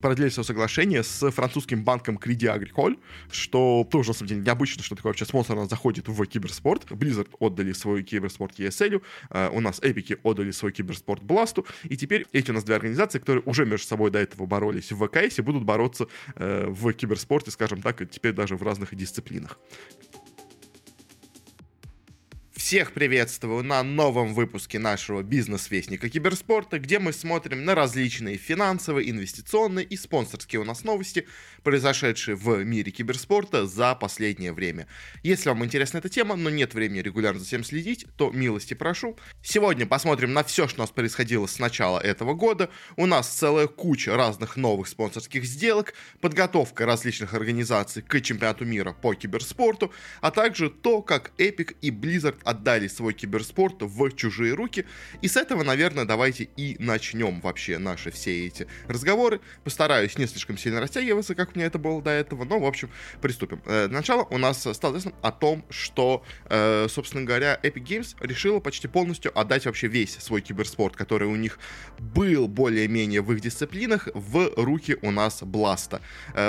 продлили свое соглашение с французским банком Credit Agricole, что тоже, на самом деле, необычно, что такой вообще спонсор у нас заходит в киберспорт. Blizzard отдали свой киберспорт ESL, э, у нас Эпики отдали свой киберспорт Бласту, и теперь эти у нас две организации, которые уже между собой до этого боролись в ВКС, будут бороться э, в киберспорте, скажем так, теперь даже в разных дисциплинах. Всех приветствую на новом выпуске нашего бизнес-вестника киберспорта, где мы смотрим на различные финансовые, инвестиционные и спонсорские у нас новости, произошедшие в мире киберспорта за последнее время. Если вам интересна эта тема, но нет времени регулярно за всем следить, то милости прошу. Сегодня посмотрим на все, что у нас происходило с начала этого года. У нас целая куча разных новых спонсорских сделок, подготовка различных организаций к чемпионату мира по киберспорту, а также то, как Epic и Blizzard отдали свой киберспорт в чужие руки. И с этого, наверное, давайте и начнем вообще наши все эти разговоры. Постараюсь не слишком сильно растягиваться, как у меня это было до этого, но, в общем, приступим. Э, начало у нас стало известно о том, что, э, собственно говоря, Epic Games решила почти полностью отдать вообще весь свой киберспорт, который у них был более-менее в их дисциплинах, в руки у нас Бласта.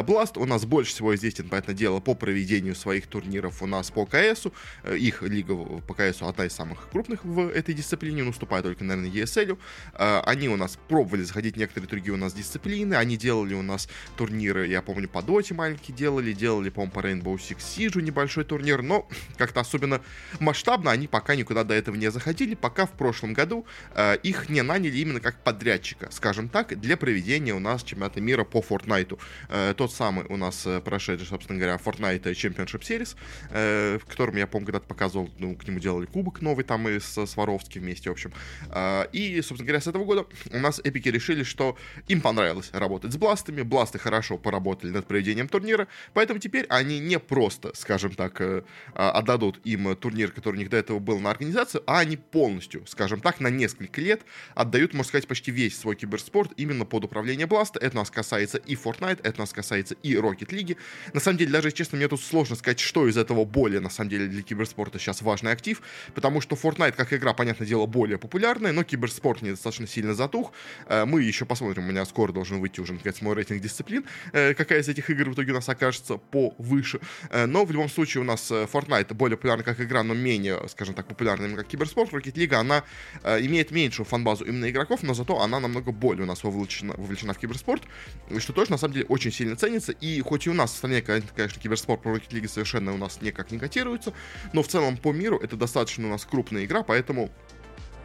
Бласт у нас больше всего известен, понятное дело, по проведению своих турниров у нас по КСу. Их лига по КСу одна из самых крупных в этой дисциплине, уступая только, наверное, ESL. А, они у нас пробовали заходить в некоторые другие у нас дисциплины, они делали у нас турниры, я помню, по Доте маленькие делали, делали, по-моему, по Rainbow Six Siege небольшой турнир, но как-то особенно масштабно они пока никуда до этого не заходили, пока в прошлом году э, их не наняли именно как подрядчика, скажем так, для проведения у нас чемпионата мира по Fortnite. Э, тот самый у нас э, прошедший, собственно говоря, Fortnite Championship Series, э, в котором я, помню, когда-то показывал, ну, к нему делали кубок новый там и с Сваровским вместе, в общем. А, и, собственно говоря, с этого года у нас эпики решили, что им понравилось работать с бластами, бласты хорошо поработали над проведением турнира, поэтому теперь они не просто, скажем так, э, а, отдадут им турнир, который у них до этого был на организацию, а они полностью, скажем так, на несколько лет отдают, можно сказать, почти весь свой киберспорт именно под управление Бласта. Это нас касается и Fortnite, это нас касается и Rocket League. На самом деле, даже, честно, мне тут сложно сказать, что из этого более, на самом деле, для киберспорта сейчас важный актив потому что Fortnite как игра, понятное дело, более популярная, но киберспорт недостаточно сильно затух. Э, мы еще посмотрим, у меня скоро должен выйти уже, наконец, мой рейтинг дисциплин, э, какая из этих игр в итоге у нас окажется повыше. Э, но в любом случае у нас Fortnite более популярна как игра, но менее, скажем так, популярна именно как киберспорт. Rocket League, она имеет меньшую фанбазу именно игроков, но зато она намного более у нас вовлечена, вовлечена в киберспорт, что тоже, на самом деле, очень сильно ценится. И хоть и у нас в стране, конечно, киберспорт про Rocket League совершенно у нас никак не котируется, но в целом по миру это достаточно у нас крупная игра, поэтому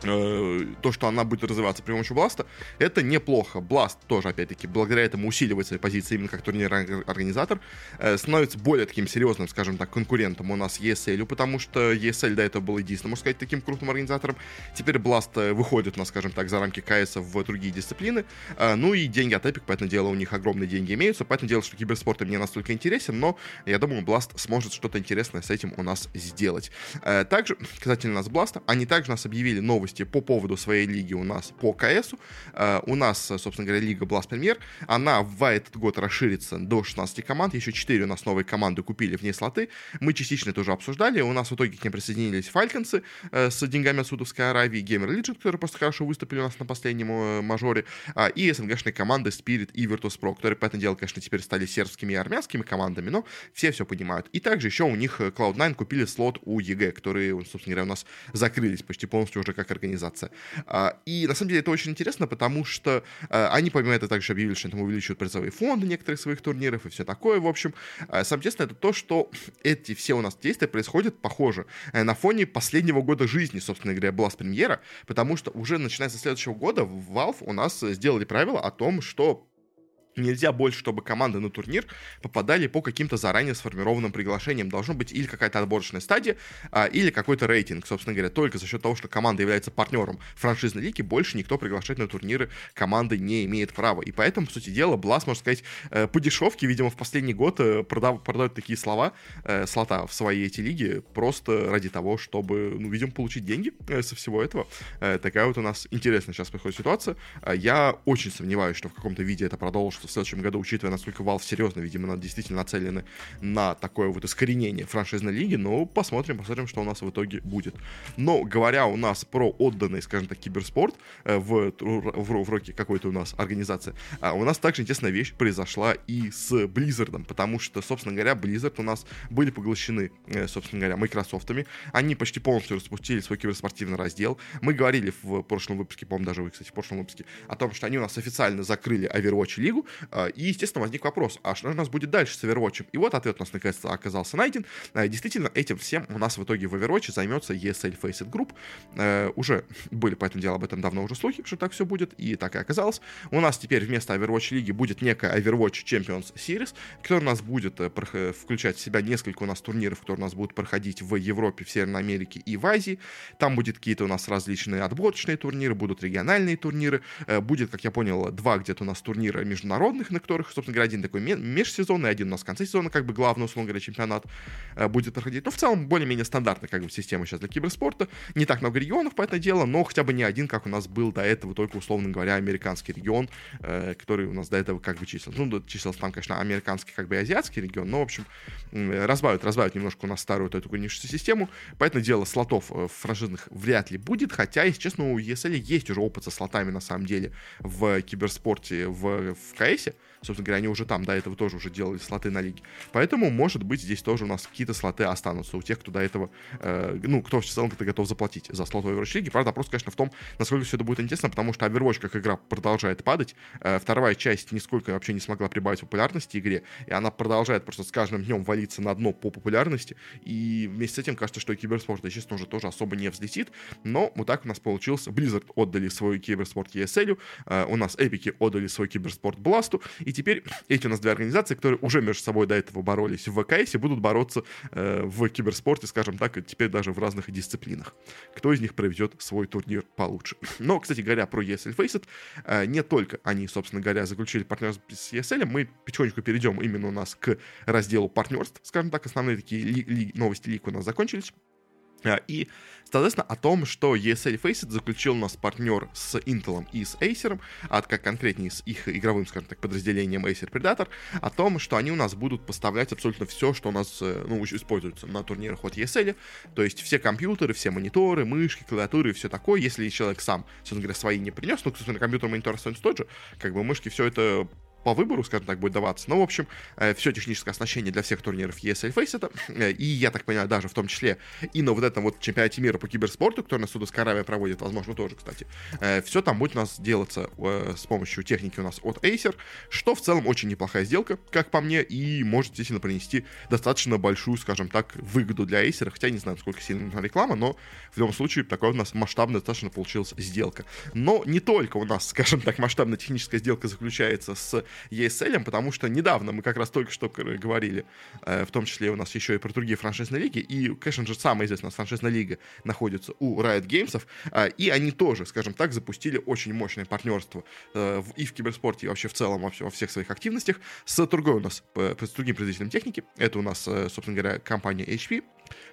Э, то, что она будет развиваться при помощи Бласта, это неплохо. Бласт тоже, опять-таки, благодаря этому усиливает свои позиции именно как турнирный организатор, э, становится более таким серьезным, скажем так, конкурентом у нас ESL, потому что ESL до этого был единственным, можно сказать, таким крупным организатором. Теперь Бласт э, выходит, на, скажем так, за рамки КС в другие дисциплины. Ну и деньги от Epic, поэтому дело, у них огромные деньги имеются, поэтому дело, что киберспорт мне настолько интересен, но я думаю, Бласт сможет что-то интересное с этим у нас сделать. Также, касательно нас Бласта, они также нас объявили новости новости по поводу своей лиги у нас по КС. Uh, у нас, собственно говоря, лига Blast Premier. Она в этот год расширится до 16 команд. Еще 4 у нас новые команды купили вне слоты. Мы частично это уже обсуждали. У нас в итоге к ним присоединились Фальконсы uh, с деньгами от Судовской Аравии, Gamer Legion, которые просто хорошо выступили у нас на последнем мажоре, uh, и СНГшные команды Spirit и Virtus.pro, которые, по этому делу, конечно, теперь стали сербскими и армянскими командами, но все все понимают. И также еще у них Cloud9 купили слот у EG, которые, собственно говоря, у нас закрылись почти полностью уже как организация. А, и на самом деле это очень интересно, потому что а, они помимо этого также объявили, что там увеличивают призовые фонды некоторых своих турниров и все такое. В общем, а, самое интересное это то, что эти все у нас действия происходят, похоже, э, на фоне последнего года жизни, собственно говоря, BLAST Premier'а, потому что уже начиная со следующего года в Valve у нас сделали правило о том, что Нельзя больше, чтобы команды на турнир попадали по каким-то заранее сформированным приглашениям. Должно быть или какая-то отборочная стадия, а, или какой-то рейтинг. Собственно говоря, только за счет того, что команда является партнером франшизной лиги, больше никто приглашать на турниры команды не имеет права. И поэтому, по сути дела, Блас, можно сказать, э, по дешевке, видимо, в последний год э, продав, продают такие слова, э, слота в свои эти лиги, просто ради того, чтобы, ну, видимо, получить деньги со всего этого. Такая вот у нас интересная сейчас происходит ситуация. Я очень сомневаюсь, что в каком-то виде это продолжится что в следующем году, учитывая, насколько Valve серьезно, видимо, действительно нацелены на такое вот искоренение франшизной лиги, но посмотрим, посмотрим, что у нас в итоге будет. Но говоря у нас про отданный, скажем так, киберспорт э, в, в, в роке какой-то у нас организации, а у нас также интересная вещь произошла и с Blizzard, потому что, собственно говоря, Blizzard у нас были поглощены, э, собственно говоря, Microsoftами. Они почти полностью распустили свой киберспортивный раздел. Мы говорили в прошлом выпуске, по-моему, даже вы, кстати, в прошлом выпуске, о том, что они у нас официально закрыли Overwatch лигу, и, естественно, возник вопрос, а что у нас будет дальше с Overwatch? И вот ответ у нас наконец-то оказался найден. Действительно, этим всем у нас в итоге в Overwatch займется ESL Faceit Group. Уже были по этому делу об этом давно уже слухи, что так все будет, и так и оказалось. У нас теперь вместо Overwatch лиги будет некая Overwatch Champions Series, которая у нас будет э, включать в себя несколько у нас турниров, которые у нас будут проходить в Европе, в Северной Америке и в Азии. Там будет какие-то у нас различные отборочные турниры, будут региональные турниры, э, будет, как я понял, два где-то у нас турнира международных, на которых, собственно говоря, один такой межсезонный, один у нас в конце сезона, как бы главный, условно говоря, чемпионат э, будет проходить. Но в целом более-менее стандартная как бы система сейчас для киберспорта. Не так много регионов по это дело, но хотя бы не один, как у нас был до этого, только, условно говоря, американский регион, который у нас до этого как бы числился. Ну, числился там, конечно, американский как бы и азиатский регион, но, в общем, разбавят, разбавят немножко у нас старую эту конечную систему. Поэтому дело, слотов э, франшизных вряд ли будет, хотя, если честно, у ESL есть уже опыт со слотами, на самом деле, в киберспорте, в, в КСе. Собственно говоря, они уже там до этого тоже уже делали слоты на лиге. Поэтому, может быть, здесь тоже у нас какие-то слоты останутся у тех, кто до этого, э, ну, кто в целом готов заплатить за слот Overwatch лиги. Правда, просто, конечно, в том, насколько все это будет интересно, потому что Overwatch как игра продолжает падать. Э, вторая часть нисколько вообще не смогла прибавить популярности игре, и она продолжает просто с каждым днем валиться на дно по популярности. И вместе с этим кажется, что и киберспорт, естественно, уже тоже особо не взлетит. Но вот так у нас получилось. Blizzard отдали свой киберспорт ESL, э, у нас Эпики отдали свой киберспорт Бласту, и теперь эти у нас две организации, которые уже между собой до этого боролись в ВКС, будут бороться э, в киберспорте, скажем так, и теперь даже в разных дисциплинах. Кто из них проведет свой турнир получше. Но, кстати говоря, про ESL Faceit, э, не только они, собственно говоря, заключили партнерство с ESL, мы потихонечку перейдем именно у нас к разделу партнерств, скажем так, основные такие ли, ли, новости лик у нас закончились. А, и, соответственно, о том, что ESL Faceit заключил у нас партнер с Intel и с Acer, а как конкретнее с их игровым, скажем так, подразделением Acer Predator, о том, что они у нас будут поставлять абсолютно все, что у нас, э, ну, используется на турнирах от ESL, то есть все компьютеры, все мониторы, мышки, клавиатуры и все такое, если человек сам, собственно говоря, свои не принес, ну, собственно, компьютер, монитор остается тот же, как бы мышки, все это по выбору, скажем так, будет даваться. Но, в общем, э, все техническое оснащение для всех турниров ESL Face это, э, и, я так понимаю, даже в том числе и на вот этом вот чемпионате мира по киберспорту, который на Судовская Аравия проводит, возможно, тоже, кстати, э, все там будет у нас делаться с помощью техники у нас от Acer, что в целом очень неплохая сделка, как по мне, и может действительно принести достаточно большую, скажем так, выгоду для Acer, хотя не знаю, сколько сильно нужна реклама, но в любом случае такая у нас масштабная достаточно получилась сделка. Но не только у нас, скажем так, масштабная техническая сделка заключается с ESL, потому что недавно мы как раз только что говорили, э, в том числе у нас еще и про другие франшизные лиги, и, конечно же, самая известная франшизная лига находится у Riot Games, э, и они тоже, скажем так, запустили очень мощное партнерство э, и в киберспорте, и вообще в целом во всех своих активностях с другой у нас, с другим производителем техники. Это у нас, собственно говоря, компания HP,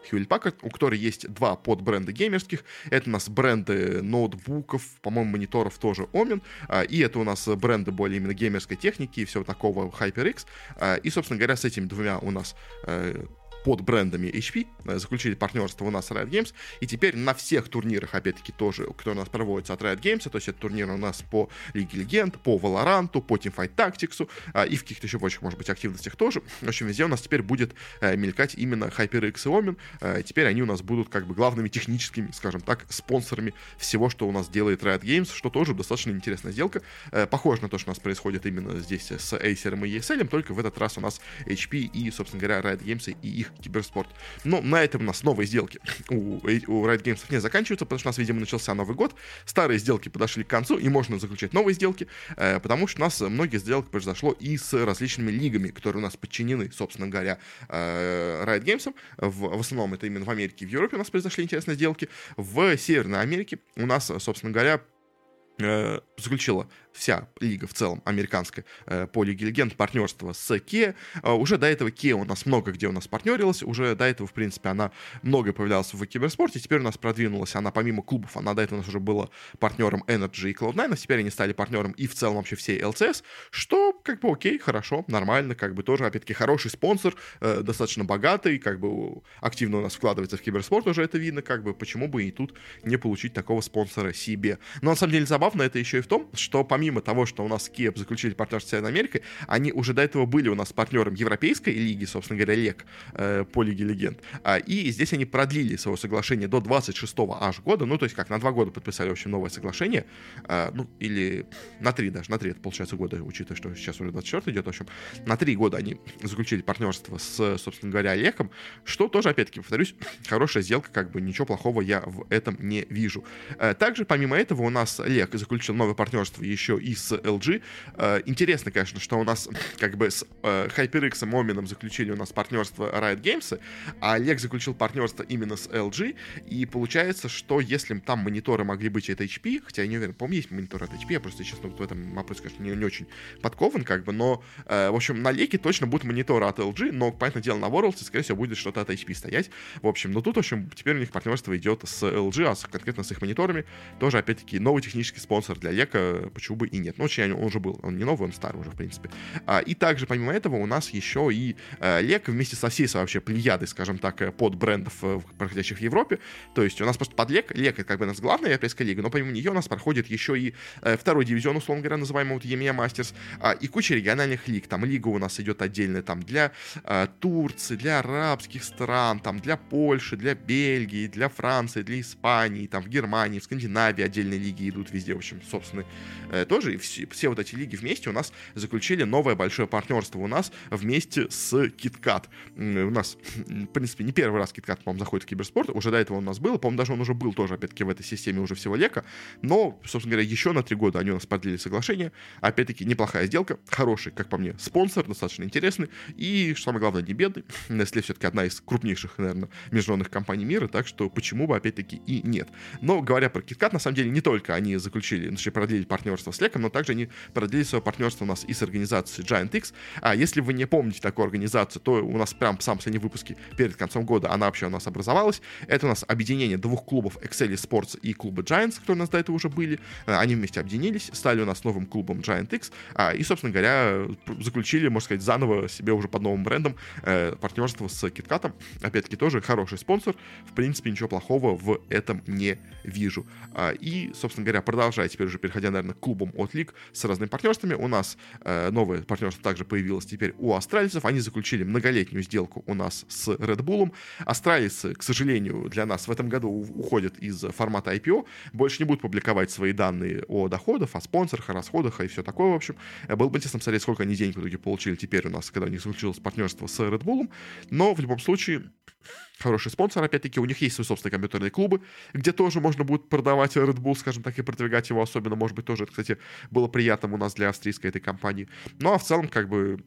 Hewlett Packard, у которой есть два подбренда геймерских. Это у нас бренды ноутбуков, по-моему, мониторов тоже Omen. А, и это у нас бренды более именно геймерской техники и всего такого HyperX. А, и, собственно говоря, с этими двумя у нас э, под брендами HP, э, заключили партнерство у нас с Riot Games, и теперь на всех турнирах, опять-таки, тоже, которые у нас проводятся от Riot Games, то есть это турниры у нас по Лиге Легенд, по Valorant, по Teamfight Tactics, а, и в каких-то еще прочих, может быть, активностях тоже. В общем, везде у нас теперь будет э, мелькать именно HyperX и Omen. Э, теперь они у нас будут как бы главными техническими, скажем так, спонсорами всего, что у нас делает Riot Games, что тоже достаточно интересная сделка. Похоже на то, что у нас происходит именно здесь с Acer и ESL, только в этот раз у нас HP и, собственно говоря, Riot Games и их киберспорт. Но на этом у нас новые сделки у, у Riot Games не заканчиваются, потому что у нас, видимо, начался Новый год. Старые сделки подошли к концу, и можно заключать новые сделки, э, потому что у нас многие сделки произошло и с различными лигами, которые у нас подчинены, собственно говоря, э, Riot Games. В, в основном это именно в Америке и в Европе у нас произошли интересные сделки. В Северной Америке у нас, собственно говоря, э, заключила вся лига в целом американская э, по Лиге Легенд партнерство с Kia. Э, уже до этого Kia у нас много где у нас партнерилась, уже до этого, в принципе, она много появлялась в киберспорте, теперь у нас продвинулась она помимо клубов, она до этого у нас уже была партнером Energy и Cloud9, а теперь они стали партнером и в целом вообще всей LCS, что как бы окей, хорошо, нормально, как бы тоже, опять-таки, хороший спонсор, э, достаточно богатый, как бы активно у нас вкладывается в киберспорт, уже это видно, как бы почему бы и тут не получить такого спонсора себе. Но на самом деле забавно это еще и в том, что помимо того, что у нас Киев заключили партнерство с Северной Америкой, они уже до этого были у нас партнером Европейской лиги, собственно говоря, ЛЕК э, по Лиге Легенд. А, и здесь они продлили свое соглашение до 26-го аж года, ну, то есть как на два года подписали очень новое соглашение, э, ну, или на три даже, на три, это получается года, учитывая, что сейчас уже 24 идет, в общем, на три года они заключили партнерство с, собственно говоря, Леком, что тоже, опять-таки, повторюсь, хорошая сделка, как бы ничего плохого я в этом не вижу. Э, также, помимо этого, у нас Лек заключил новое партнерство еще и с LG. Э, интересно, конечно, что у нас как бы с э, HyperX и Момином заключили у нас партнерство Riot Games, а Лек заключил партнерство именно с LG, и получается, что если там мониторы могли быть от HP, хотя я не уверен, по-моему, есть мониторы от HP, я просто, честно, в этом вопросе, конечно, не, не очень подкован, как бы, но, э, в общем, на Леке точно будут мониторы от LG, но, понятное дело, на Worlds, скорее всего, будет что-то от HP стоять. В общем, но тут, в общем, теперь у них партнерство идет с LG, а с, конкретно с их мониторами. Тоже, опять-таки, новый технический спонсор для Лека, почему бы и нет. Ну, очень он уже был, он не новый, он старый уже, в принципе. А, и также, помимо этого, у нас еще и э, Лек вместе со всей вообще плеядой, скажем так, э, под брендов, э, проходящих в Европе. То есть у нас просто под Лек, Лек это как бы у нас главная европейская лига, но помимо нее у нас проходит еще и э, второй дивизион, условно говоря, называемый вот EMEA Masters, а, и куча региональных лиг. Там лига у нас идет отдельная там для э, Турции, для арабских стран, там для Польши, для Бельгии, для Франции, для Испании, там в Германии, в Скандинавии отдельные лиги идут везде, в общем, собственно, э, тоже. И все, все вот эти лиги вместе у нас заключили новое большое партнерство у нас вместе с KitKat. У нас, в принципе, не первый раз KitKat, по-моему, заходит в киберспорт, уже до этого у нас было, по-моему, даже он уже был тоже, опять-таки, в этой системе уже всего лека, но, собственно говоря, еще на три года они у нас продлили соглашение, опять-таки, неплохая сделка, хороший, как по мне, спонсор, достаточно интересный, и, что самое главное, не бедный, если все-таки одна из крупнейших, наверное, международных компаний мира, так что почему бы, опять-таки, и нет. Но, говоря про KitKat, на самом деле, не только они заключили, ну, продлили партнерство с Леком, но также они продлили свое партнерство у нас и с организацией Giant X. А если вы не помните такую организацию, то у нас прям в самом последнем выпуске перед концом года она вообще у нас образовалась. Это у нас объединение двух клубов Excel Sports и клуба Giants, которые у нас до этого уже были. А, они вместе объединились, стали у нас новым клубом Giant X. А, и, собственно говоря, заключили, можно сказать, заново себе уже под новым брендом э, партнерство с KitKat. Опять-таки тоже хороший спонсор. В принципе, ничего плохого в этом не вижу. А, и, собственно говоря, продолжая теперь уже переходя, наверное, к клубам от лиг с разными партнерствами, у нас э, новое партнерство также появилось теперь у австралийцев. Они заключили многолетнюю сделку у нас с Red Bull. Австралийцы, к сожалению, для нас в этом году уходят из формата IPO, больше не будут публиковать свои данные о доходах, о спонсорах, о расходах и все такое, в общем. Э, было бы интересно посмотреть, сколько они денег в итоге получили теперь у нас, когда у них заключилось партнерство с Red Bull. Но в любом случае, хороший спонсор, опять-таки, у них есть свои собственные компьютерные клубы, где тоже можно будет продавать Red Bull, скажем так, и продвигать его особенно, может быть, тоже, это, кстати, было приятным у нас для австрийской этой компании. Ну, а в целом, как бы,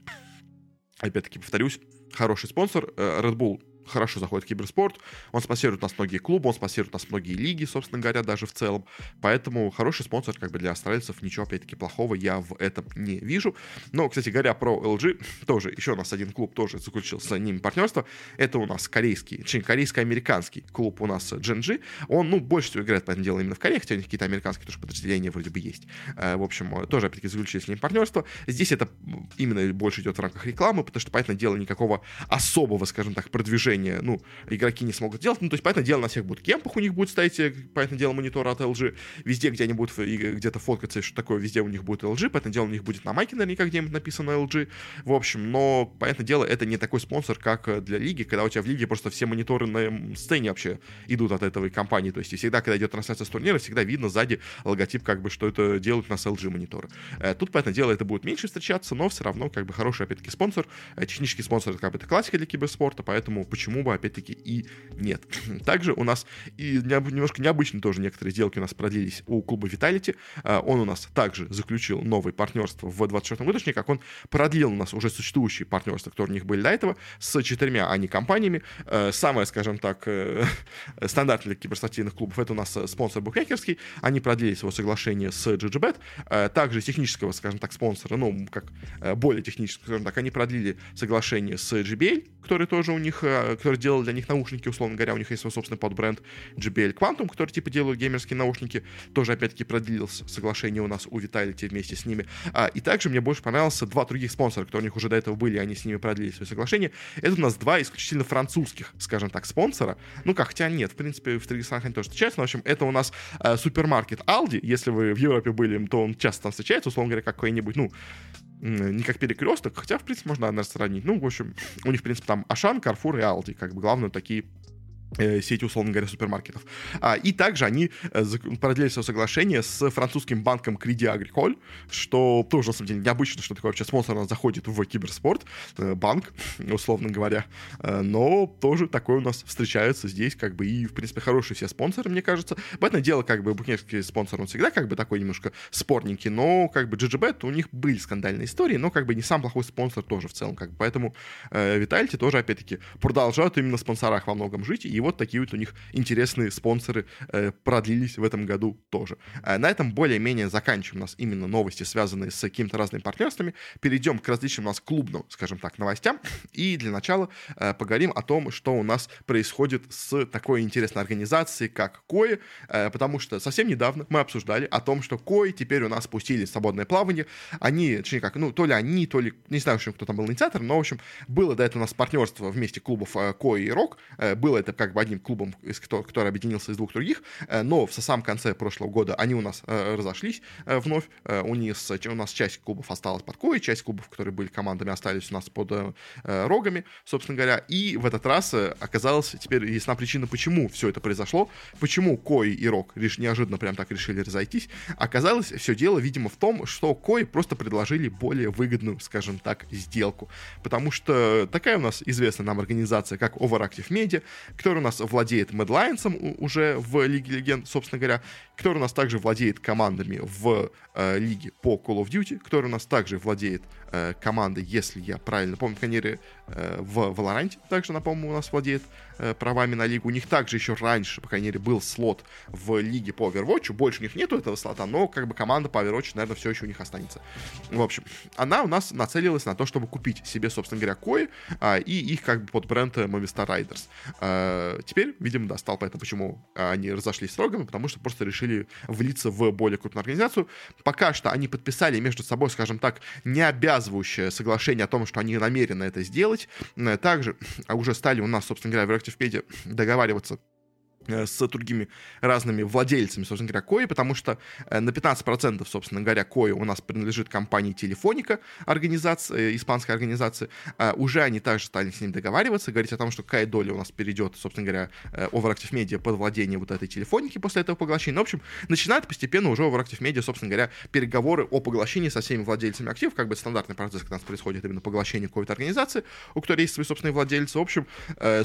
опять-таки, повторюсь, хороший спонсор, э, Red Bull хорошо заходит в киберспорт, он спонсирует у нас многие клубы, он спонсирует у нас многие лиги, собственно говоря, даже в целом. Поэтому хороший спонсор как бы для австралийцев, ничего, опять-таки, плохого я в этом не вижу. Но, кстати говоря, про LG, тоже еще у нас один клуб тоже заключил с ними партнерство. Это у нас корейский, точнее, корейско-американский клуб у нас Genji. Он, ну, больше всего играет, по этому делу, именно в Корее, хотя у них какие-то американские тоже подразделения вроде бы есть. Э, в общем, тоже, опять-таки, заключили с ними партнерство. Здесь это именно больше идет в рамках рекламы, потому что, понятное дело, никакого особого, скажем так, продвижения движения, ну, игроки не смогут делать. Ну, то есть, понятное дело, на всех будут кемпах у них будет стоять, э, понятное дело, монитор от LG. Везде, где они будут где-то фоткаться, что такое, везде у них будет LG. Понятное дело, у них будет на майке наверняка где-нибудь написано LG. В общем, но, понятное дело, это не такой спонсор, как э, для лиги, когда у тебя в лиге просто все мониторы на сцене вообще идут от этой компании. То есть, и всегда, когда идет трансляция с турнира, всегда видно сзади логотип, как бы, что это делают у нас LG мониторы. Э, тут, понятное дело, это будет меньше встречаться, но все равно, как бы, хороший, опять-таки, спонсор. Технический спонсор, это, как бы, это классика для киберспорта, поэтому почему почему бы, опять-таки, и нет. Также у нас и немножко необычно тоже некоторые сделки у нас продлились у клуба Vitality. А, он у нас также заключил новое партнерство в 24 году, точнее, как он продлил у нас уже существующие партнерства, которые у них были до этого, с четырьмя, а не компаниями. Э, самое, скажем так, э, стандартное для киберспортивных клубов, это у нас спонсор букмекерский. Они продлили свое соглашение с GGBet. Э, также технического, скажем так, спонсора, ну, как более технического, скажем так, они продлили соглашение с JBL, который тоже у них, который делал для них наушники, условно говоря, у них есть свой собственный подбренд JBL Quantum, который типа делают геймерские наушники, тоже опять-таки продлилось соглашение у нас у Vitality вместе с ними. А, и также мне больше понравился два других спонсора, которые у них уже до этого были, они с ними продлили свое соглашение. Это у нас два исключительно французских, скажем так, спонсора. Ну как, хотя нет, в принципе, в они тоже встречаются. Но, в общем, это у нас э, супермаркет Aldi. Если вы в Европе были, то он часто там встречается, условно говоря, какой-нибудь, ну, не как перекресток, хотя, в принципе, можно, наверное, сравнить. Ну, в общем, у них, в принципе, там Ашан, Карфур и Алди, как бы главные такие сети, условно говоря, супермаркетов. А, и также они э, продлили свое соглашение с французским банком Credit Agricole, что тоже, на самом деле, необычно, что такой вообще спонсор у нас заходит в киберспорт, э, банк, условно говоря. Но тоже такой у нас встречается здесь, как бы, и, в принципе, хорошие все спонсоры, мне кажется. Понятное дело, как бы, букмекерский спонсор, он всегда, как бы, такой немножко спорненький, но, как бы, GGBet, у них были скандальные истории, но, как бы, не сам плохой спонсор тоже в целом, как бы, поэтому э, Vitality тоже, опять-таки, продолжают именно в спонсорах во многом жить, и вот такие вот у них интересные спонсоры э, продлились в этом году тоже. А на этом более-менее заканчиваем у нас именно новости, связанные с какими-то разными партнерствами. Перейдем к различным у нас клубным, скажем так, новостям. И для начала э, поговорим о том, что у нас происходит с такой интересной организацией, как КОИ, э, потому что совсем недавно мы обсуждали о том, что КОИ теперь у нас спустили свободное плавание. Они, точнее как, ну, то ли они, то ли, не знаю, в кто там был инициатор, но, в общем, было до этого у нас партнерство вместе клубов КОИ и РОК. Было это как бы одним клубом, из который объединился из двух других, э, но в самом конце прошлого года они у нас э, разошлись э, вновь. У, них, у нас часть клубов осталась под Кой, часть клубов, которые были командами, остались у нас под Рогами, собственно говоря. И в этот раз оказалось, теперь ясна причина, почему все это произошло, почему Кой и Рог лишь неожиданно прям так решили разойтись. Оказалось, все дело, видимо, в том, что Кой просто предложили более выгодную, скажем так, сделку. Потому что такая у нас известная нам организация, как Overactive Media, которая у нас владеет Lions уже в Лиге Легенд, собственно говоря, который у нас также владеет командами в э, лиге по Call of Duty, который у нас также владеет э, командой, если я правильно помню, мере, э, в Valorant также, напомню, у нас владеет правами на лигу. У них также еще раньше, по крайней мере, был слот в лиге по Overwatch. Больше у них нету этого слота, но как бы команда по Overwatch, наверное, все еще у них останется. В общем, она у нас нацелилась на то, чтобы купить себе, собственно говоря, кои э, и их как бы под бренд Movistar Riders. Э, теперь, видимо, достал, поэтому почему они разошлись с рогами, потому что просто решили влиться в более крупную организацию. Пока что они подписали между собой, скажем так, не обязывающее соглашение о том, что они намерены это сделать. Э, также а уже стали у нас, собственно говоря, ActivePedia договариваться. Э, с другими разными владельцами, собственно говоря, Кои, потому что э, на 15%, собственно говоря, Кои у нас принадлежит компании Телефоника, организация, э, испанская организация. Уже они также стали с ним договариваться, говорить о том, что какая доля у нас перейдет, собственно говоря, Overactive Media под владение вот этой телефоники после этого поглощения. Ну, в общем, начинает постепенно уже Overactive Media, собственно говоря, переговоры о поглощении со всеми владельцами активов, как бы стандартный процесс, когда у нас происходит именно поглощение какой-то организации, у которой есть свои собственные владельцы. В общем,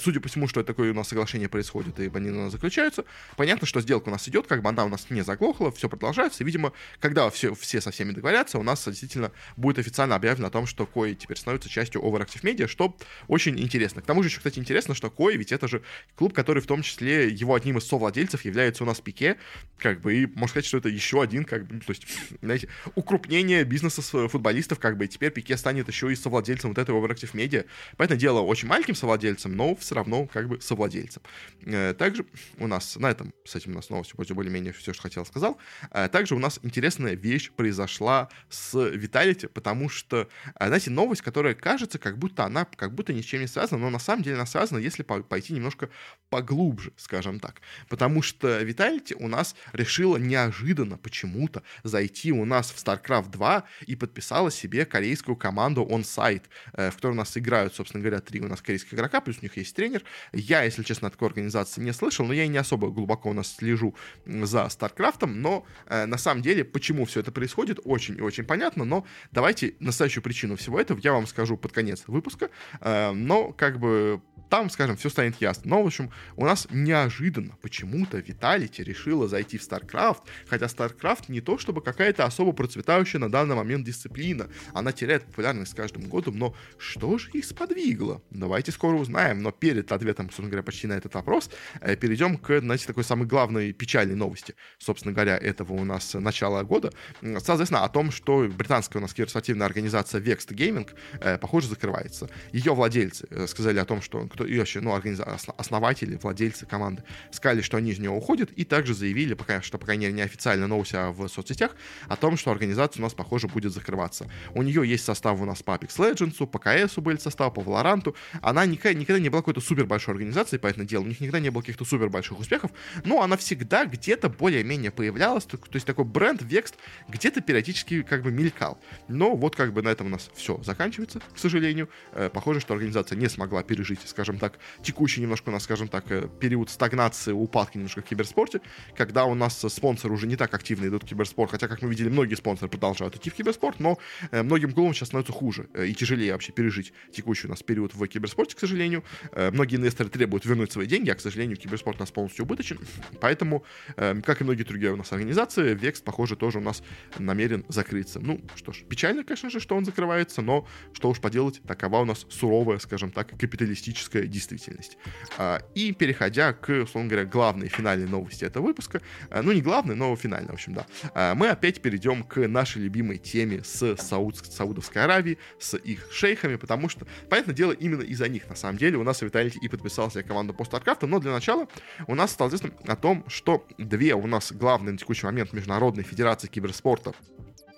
судя по всему, что такое у нас соглашение происходит, и они заключаются. Понятно, что сделка у нас идет, как бы она у нас не заглохла, все продолжается. И, видимо, когда все, все со всеми договорятся, у нас действительно будет официально объявлено о том, что Кой теперь становится частью Overactive Media, что очень интересно. К тому же еще, кстати, интересно, что Кой, ведь это же клуб, который в том числе его одним из совладельцев является у нас Пике, как бы, и можно сказать, что это еще один, как бы, то есть, знаете, укрупнение бизнеса футболистов, как бы, и теперь Пике станет еще и совладельцем вот этой Overactive Media. Поэтому дело очень маленьким совладельцем, но все равно, как бы, совладельцем. Э, также у нас на этом, с этим у нас новостью более-менее все, что хотел, сказал. А также у нас интересная вещь произошла с Vitality, потому что, а, знаете, новость, которая кажется, как будто она как будто ни с чем не связана, но на самом деле она связана, если пойти немножко поглубже, скажем так. Потому что Vitality у нас решила неожиданно почему-то зайти у нас в StarCraft 2 и подписала себе корейскую команду on-site, э, в которой у нас играют, собственно говоря, три у нас корейских игрока, плюс у них есть тренер. Я, если честно, о такой организации не слышал, но я не особо глубоко у нас слежу за StarCraft, но э, на самом деле, почему все это происходит, очень и очень понятно, но давайте настоящую причину всего этого я вам скажу под конец выпуска, э, но как бы там, скажем, все станет ясно. Но, в общем, у нас неожиданно почему-то Виталити решила зайти в StarCraft, хотя StarCraft не то чтобы какая-то особо процветающая на данный момент дисциплина. Она теряет популярность с каждым годом, но что же их сподвигло? Давайте скоро узнаем. Но перед ответом, собственно говоря, почти на этот вопрос, э, перейдем к, знаете, такой самой главной печальной новости, собственно говоря, этого у нас начала года. Соответственно, о том, что британская у нас киберспортивная организация Vext Gaming, э, похоже, закрывается. Ее владельцы э, сказали о том, что кто и вообще, ну, организа... основатели, владельцы команды сказали, что они из нее уходят, и также заявили, пока что, по крайней мере, неофициально новость а в соцсетях, о том, что организация у нас, похоже, будет закрываться. У нее есть состав у нас по Apex Legends, по CS были составы, по Valorant. Она никогда, никогда не была какой-то супер большой организацией, поэтому дело. У них никогда не было каких-то супер больших успехов, но она всегда где-то более-менее появлялась, то, то есть такой бренд Vext где-то периодически как бы мелькал. Но вот как бы на этом у нас все заканчивается, к сожалению. Э, похоже, что организация не смогла пережить, скажем так, текущий немножко у нас, скажем так, э, период стагнации, упадки немножко в киберспорте, когда у нас спонсоры уже не так активно идут в киберспорт, хотя, как мы видели, многие спонсоры продолжают идти в киберспорт, но э, многим клубам сейчас становится хуже э, и тяжелее вообще пережить текущий у нас период в киберспорте, к сожалению. Э, многие инвесторы требуют вернуть свои деньги, а, к сожалению, киберспорт у нас полностью убыточен, поэтому, э, как и многие другие у нас организации, Векс, похоже, тоже у нас намерен закрыться. Ну, что ж, печально, конечно же, что он закрывается, но что уж поделать, такова у нас суровая, скажем так, капиталистическая действительность. А, и переходя к, условно говоря, главной финальной новости этого выпуска, а, ну не главной, но финальной, в общем, да, а, мы опять перейдем к нашей любимой теме с Сауд, Саудовской Аравией, с их шейхами, потому что, понятное дело, именно из-за них, на самом деле, у нас Виталий и подписался команду по StarCraft, но для начала у нас стало известно о том, что две у нас главные на текущий момент международные федерации киберспорта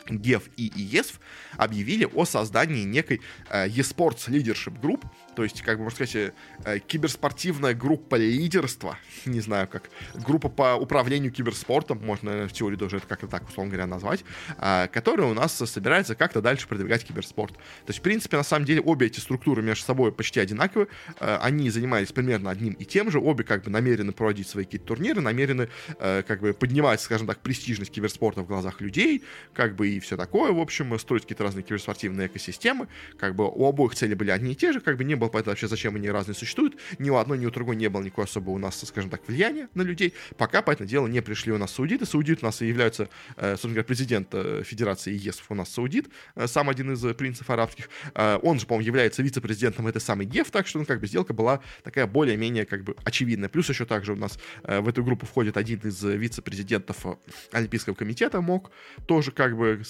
ГЕФ и ИЕСФ объявили о создании некой э, eSports Leadership Group, то есть, как бы можно сказать, э, киберспортивная группа лидерства, не знаю как, группа по управлению киберспортом, можно, в теории даже это как-то так, условно говоря, назвать, э, которая у нас собирается как-то дальше продвигать киберспорт. То есть, в принципе, на самом деле, обе эти структуры между собой почти одинаковы, э, они занимались примерно одним и тем же, обе как бы намерены проводить свои какие-то турниры, намерены э, как бы поднимать, скажем так, престижность киберспорта в глазах людей, как бы и все такое, в общем, строить какие-то разные киберспортивные экосистемы, как бы у обоих цели были одни и те же, как бы не понятно вообще, зачем они разные существуют, ни у одной, ни у другой не было никакого особого у нас, скажем так, влияния на людей, пока, по этому делу, не пришли у нас саудиты, саудиты у нас и являются, э, собственно говоря, президент э, Федерации ЕСФ у нас саудит, э, сам один из принцев арабских, он же, по-моему, является вице-президентом этой самой ГЕФ, так что, ну, как бы, сделка была такая более-менее, как бы, очевидная. Плюс еще также у нас в эту группу входит один из вице-президентов Олимпийского комитета МОК, тоже, как бы,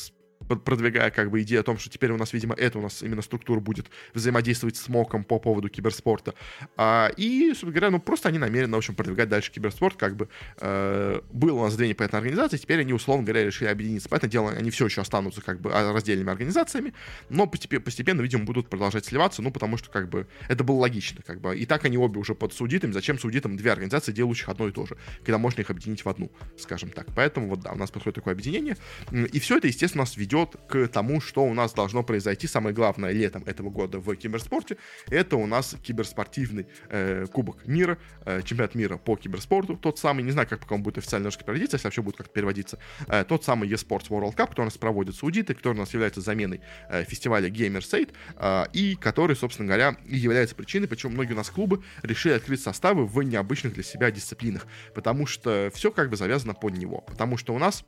продвигая как бы идею о том, что теперь у нас, видимо, это у нас именно структура будет взаимодействовать с МОКом по поводу киберспорта. А, и, собственно говоря, ну просто они намерены, в общем, продвигать дальше киберспорт, как бы э, было у нас две непонятные организации, теперь они, условно говоря, решили объединиться. Поэтому дело, они все еще останутся как бы а, раздельными организациями, но постепенно, постепенно, видимо, будут продолжать сливаться, ну потому что как бы это было логично, как бы. И так они обе уже под судитами, зачем судитам две организации, делающих одно и то же, когда можно их объединить в одну, скажем так. Поэтому вот да, у нас происходит такое объединение, и все это, естественно, нас ведет ведет к тому, что у нас должно произойти самое главное летом этого года в киберспорте. Это у нас киберспортивный э, Кубок мира, э, чемпионат мира по киберспорту. Тот самый, не знаю, как пока он будет официально немножко переводиться, если вообще будет как-то переводиться. Э, тот самый eSports World Cup, который у нас проводит Саудиты, который у нас является заменой э, фестиваля Gamersade, э, и который, собственно говоря, и является причиной, почему многие у нас клубы решили открыть составы в необычных для себя дисциплинах. Потому что все как бы завязано под него. Потому что у нас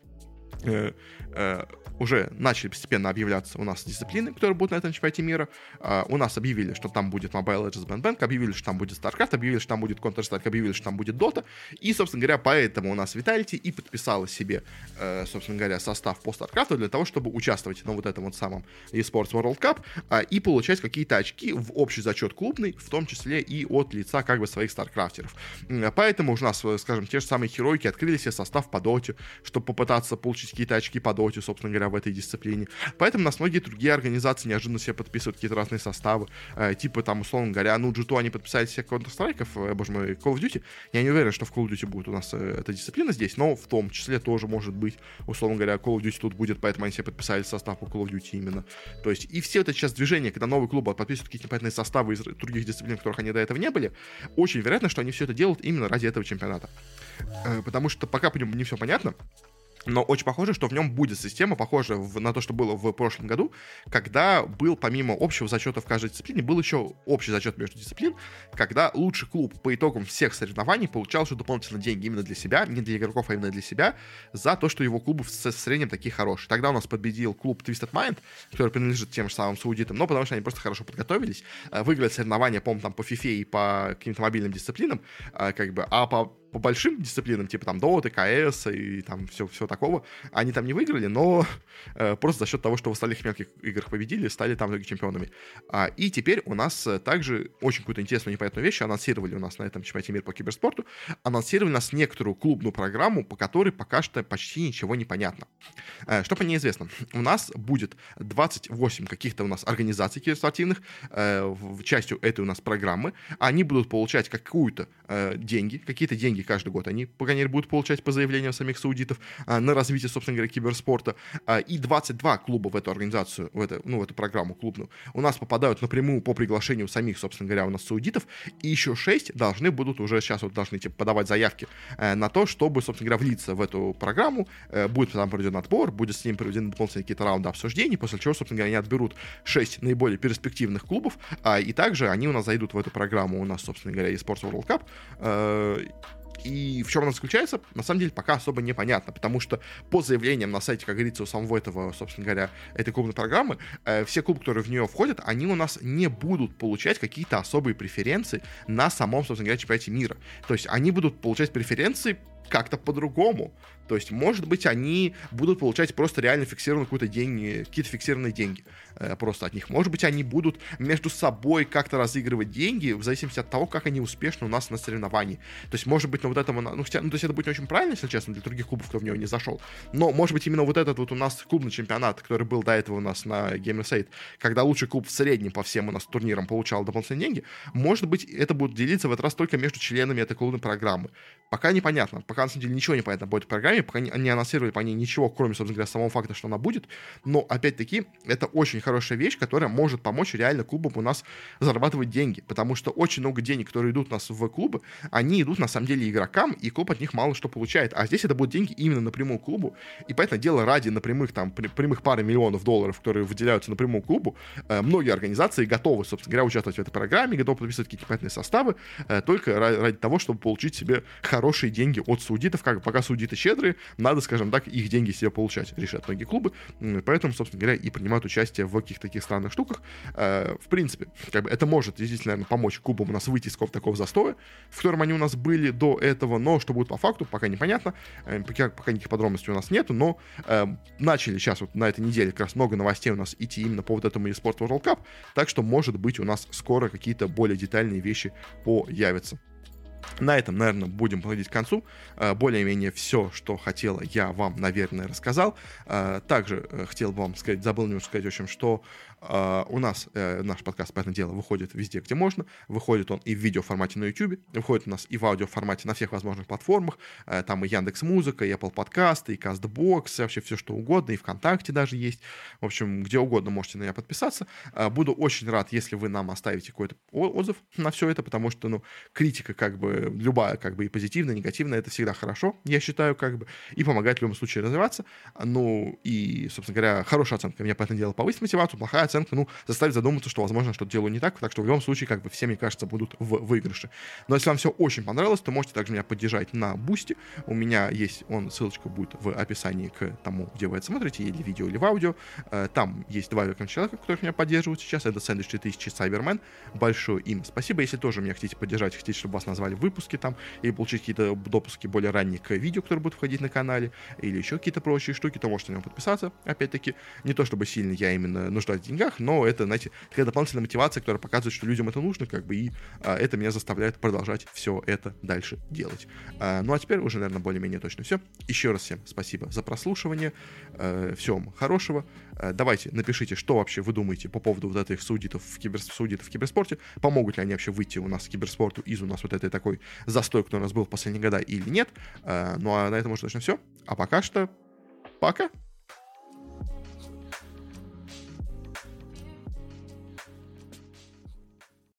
э, э, уже начали постепенно объявляться у нас дисциплины, которые будут на этом чемпионате мира. Uh, у нас объявили, что там будет Mobile Legends Band Bank, объявили, что там будет StarCraft, объявили, что там будет Counter-Strike, объявили, что там будет Dota. И, собственно говоря, поэтому у нас Vitality и подписала себе, uh, собственно говоря, состав по StarCraft для того, чтобы участвовать на вот этом вот самом eSports World Cup uh, и получать какие-то очки в общий зачет клубный, в том числе и от лица как бы своих StarCrafтеров. Поэтому у нас, скажем, те же самые херойки открыли себе состав по Доте, чтобы попытаться получить какие-то очки по доте, собственно говоря, в этой дисциплине. Поэтому нас многие другие организации неожиданно себе подписывают какие-то разные составы. Э, типа там, условно говоря, ну, G2 они подписали себе Counter-Strike, э, боже мой, Call of Duty. Я не уверен, что в Call of Duty будет у нас э, эта дисциплина здесь, но в том числе тоже может быть, условно говоря, Call of Duty тут будет, поэтому они себе подписали состав по Call of Duty именно. То есть и все это сейчас движение, когда новые клубы подписывают какие-то непонятные составы из других дисциплин, в которых они до этого не были, очень вероятно, что они все это делают именно ради этого чемпионата. Потому что пока по нему не все понятно, но очень похоже, что в нем будет система, похожая в, на то, что было в прошлом году, когда был, помимо общего зачета в каждой дисциплине, был еще общий зачет между дисциплин, когда лучший клуб по итогам всех соревнований получал еще дополнительно деньги именно для себя, не для игроков, а именно для себя, за то, что его клубы в среднем такие хорошие. Тогда у нас победил клуб Twisted Mind, который принадлежит тем же самым саудитам, но потому что они просто хорошо подготовились, э, выиграли соревнования, по там по FIFA и по каким-то мобильным дисциплинам, э, как бы, а по по большим дисциплинам, типа там Dota, КС и там все, все такого, они там не выиграли, но э, просто за счет того, что в остальных мелких играх победили, стали там итоге чемпионами. А, и теперь у нас э, также очень какую-то интересную непонятную вещь анонсировали у нас на этом чемпионате мира по киберспорту, анонсировали у нас некоторую клубную программу, по которой пока что почти ничего не понятно. Э, что по ней известно? У нас будет 28 каких-то у нас организаций киберспортивных, э, в частью этой у нас программы, они будут получать какую-то э, деньги, какие-то деньги каждый год. Они, по крайней мере, будут получать по заявлениям самих саудитов а, на развитие, собственно говоря, киберспорта. А, и 22 клуба в эту организацию, в, это, ну, в эту программу клубную, у нас попадают напрямую по приглашению самих, собственно говоря, у нас саудитов. И еще 6 должны будут уже сейчас вот должны типа, подавать заявки э, на то, чтобы, собственно говоря, влиться в эту программу. Э, будет там проведен отбор, будет с ним проведены дополнительные какие-то раунды обсуждений, после чего, собственно говоря, они отберут 6 наиболее перспективных клубов. А, и также они у нас зайдут в эту программу у нас, собственно говоря, и Sports World Cup. Э, и в чем она заключается, на самом деле пока особо непонятно, потому что по заявлениям на сайте, как говорится, у самого этого, собственно говоря, этой клубной программы, э, все клубы, которые в нее входят, они у нас не будут получать какие-то особые преференции на самом, собственно говоря, чемпионате мира. То есть они будут получать преференции как-то по-другому. То есть, может быть, они будут получать просто реально фиксированные какие-то деньги, какие-то фиксированные деньги э, просто от них. Может быть, они будут между собой как-то разыгрывать деньги в зависимости от того, как они успешны у нас на соревновании. То есть, может быть, на вот этом, ну, хотя, ну, то есть это будет не очень правильно, если честно, для других клубов, кто в него не зашел. Но, может быть, именно вот этот вот у нас клубный чемпионат, который был до этого у нас на Gamerside, когда лучший клуб в среднем по всем у нас турнирам получал дополнительные деньги, может быть, это будет делиться в этот раз только между членами этой клубной программы. Пока непонятно. Пока, на самом деле, ничего не понятно по этой программе, пока не, не анонсировали по ней ничего, кроме, собственно говоря, самого факта, что она будет. Но, опять-таки, это очень хорошая вещь, которая может помочь реально клубам у нас зарабатывать деньги. Потому что очень много денег, которые идут у нас в клубы, они идут, на самом деле, игрокам, и клуб от них мало что получает. А здесь это будут деньги именно напрямую клубу. И поэтому дело ради напрямых, там, прямых пары миллионов долларов, которые выделяются напрямую клубу, э, многие организации готовы, собственно говоря, участвовать в этой программе, готовы подписывать какие-то составы, э, только ради того, чтобы получить себе хорошие деньги от судитов, как пока судиты щедрые, надо, скажем так, их деньги себе получать, решат многие клубы, поэтому, собственно говоря, и принимают участие в каких-то таких странных штуках. Э, в принципе, как бы это может действительно, наверное, помочь клубам у нас выйти из какого-то такого застоя, в котором они у нас были до этого, но что будет по факту, пока непонятно, э, пока, пока никаких подробностей у нас нету, но э, начали сейчас вот на этой неделе как раз много новостей у нас идти именно по вот этому eSport World Cup, так что, может быть, у нас скоро какие-то более детальные вещи появятся. На этом, наверное, будем подходить к концу. Э, более-менее все, что хотел, я вам, наверное, рассказал. Э, также э, хотел бы вам сказать, забыл немножко сказать, в общем, что у нас uh, наш подкаст, понятное дело, выходит везде, где можно. Выходит он и в видео формате на YouTube, выходит у нас и в аудио формате на всех возможных платформах. Uh, там и Яндекс Музыка, и Apple подкасты, и Castbox, вообще все что угодно, и ВКонтакте даже есть. В общем, где угодно можете на меня подписаться. Буду очень рад, если вы нам оставите какой-то отзыв на все это, потому что, ну, критика как бы любая, как бы и позитивная, и негативная, это всегда хорошо, я считаю, как бы, и помогает в любом случае развиваться. Ну, и, собственно говоря, хорошая оценка мне, понятное дело, повысит мотивацию, плохая оценка ну, заставит задуматься, что, возможно, что-то делаю не так, так что в любом случае, как бы, все, мне кажется, будут в выигрыше. Но если вам все очень понравилось, то можете также меня поддержать на Бусти. У меня есть, он, ссылочка будет в описании к тому, где вы это смотрите, или видео, или в аудио. Э, там есть два человека, которых меня поддерживают сейчас. Это Сэндвич 3000 Cyberman. Большое им спасибо. Если тоже меня хотите поддержать, хотите, чтобы вас назвали в выпуске там, или получить какие-то допуски более ранние к видео, которые будут входить на канале, или еще какие-то прочие штуки, то можете на него подписаться. Опять-таки, не то чтобы сильно я именно нуждаюсь деньгах, но это, знаете, такая дополнительная мотивация, которая показывает, что людям это нужно, как бы, и а, это меня заставляет продолжать все это дальше делать. А, ну а теперь уже, наверное, более-менее точно все. Еще раз всем спасибо за прослушивание. А, всего вам хорошего. А, давайте напишите, что вообще вы думаете по поводу вот этих судитов в, кибер, судитов в киберспорте. Помогут ли они вообще выйти у нас к киберспорту из у нас вот этой такой застой, который у нас был в последние года или нет. А, ну а на этом уже точно все. А пока что пока.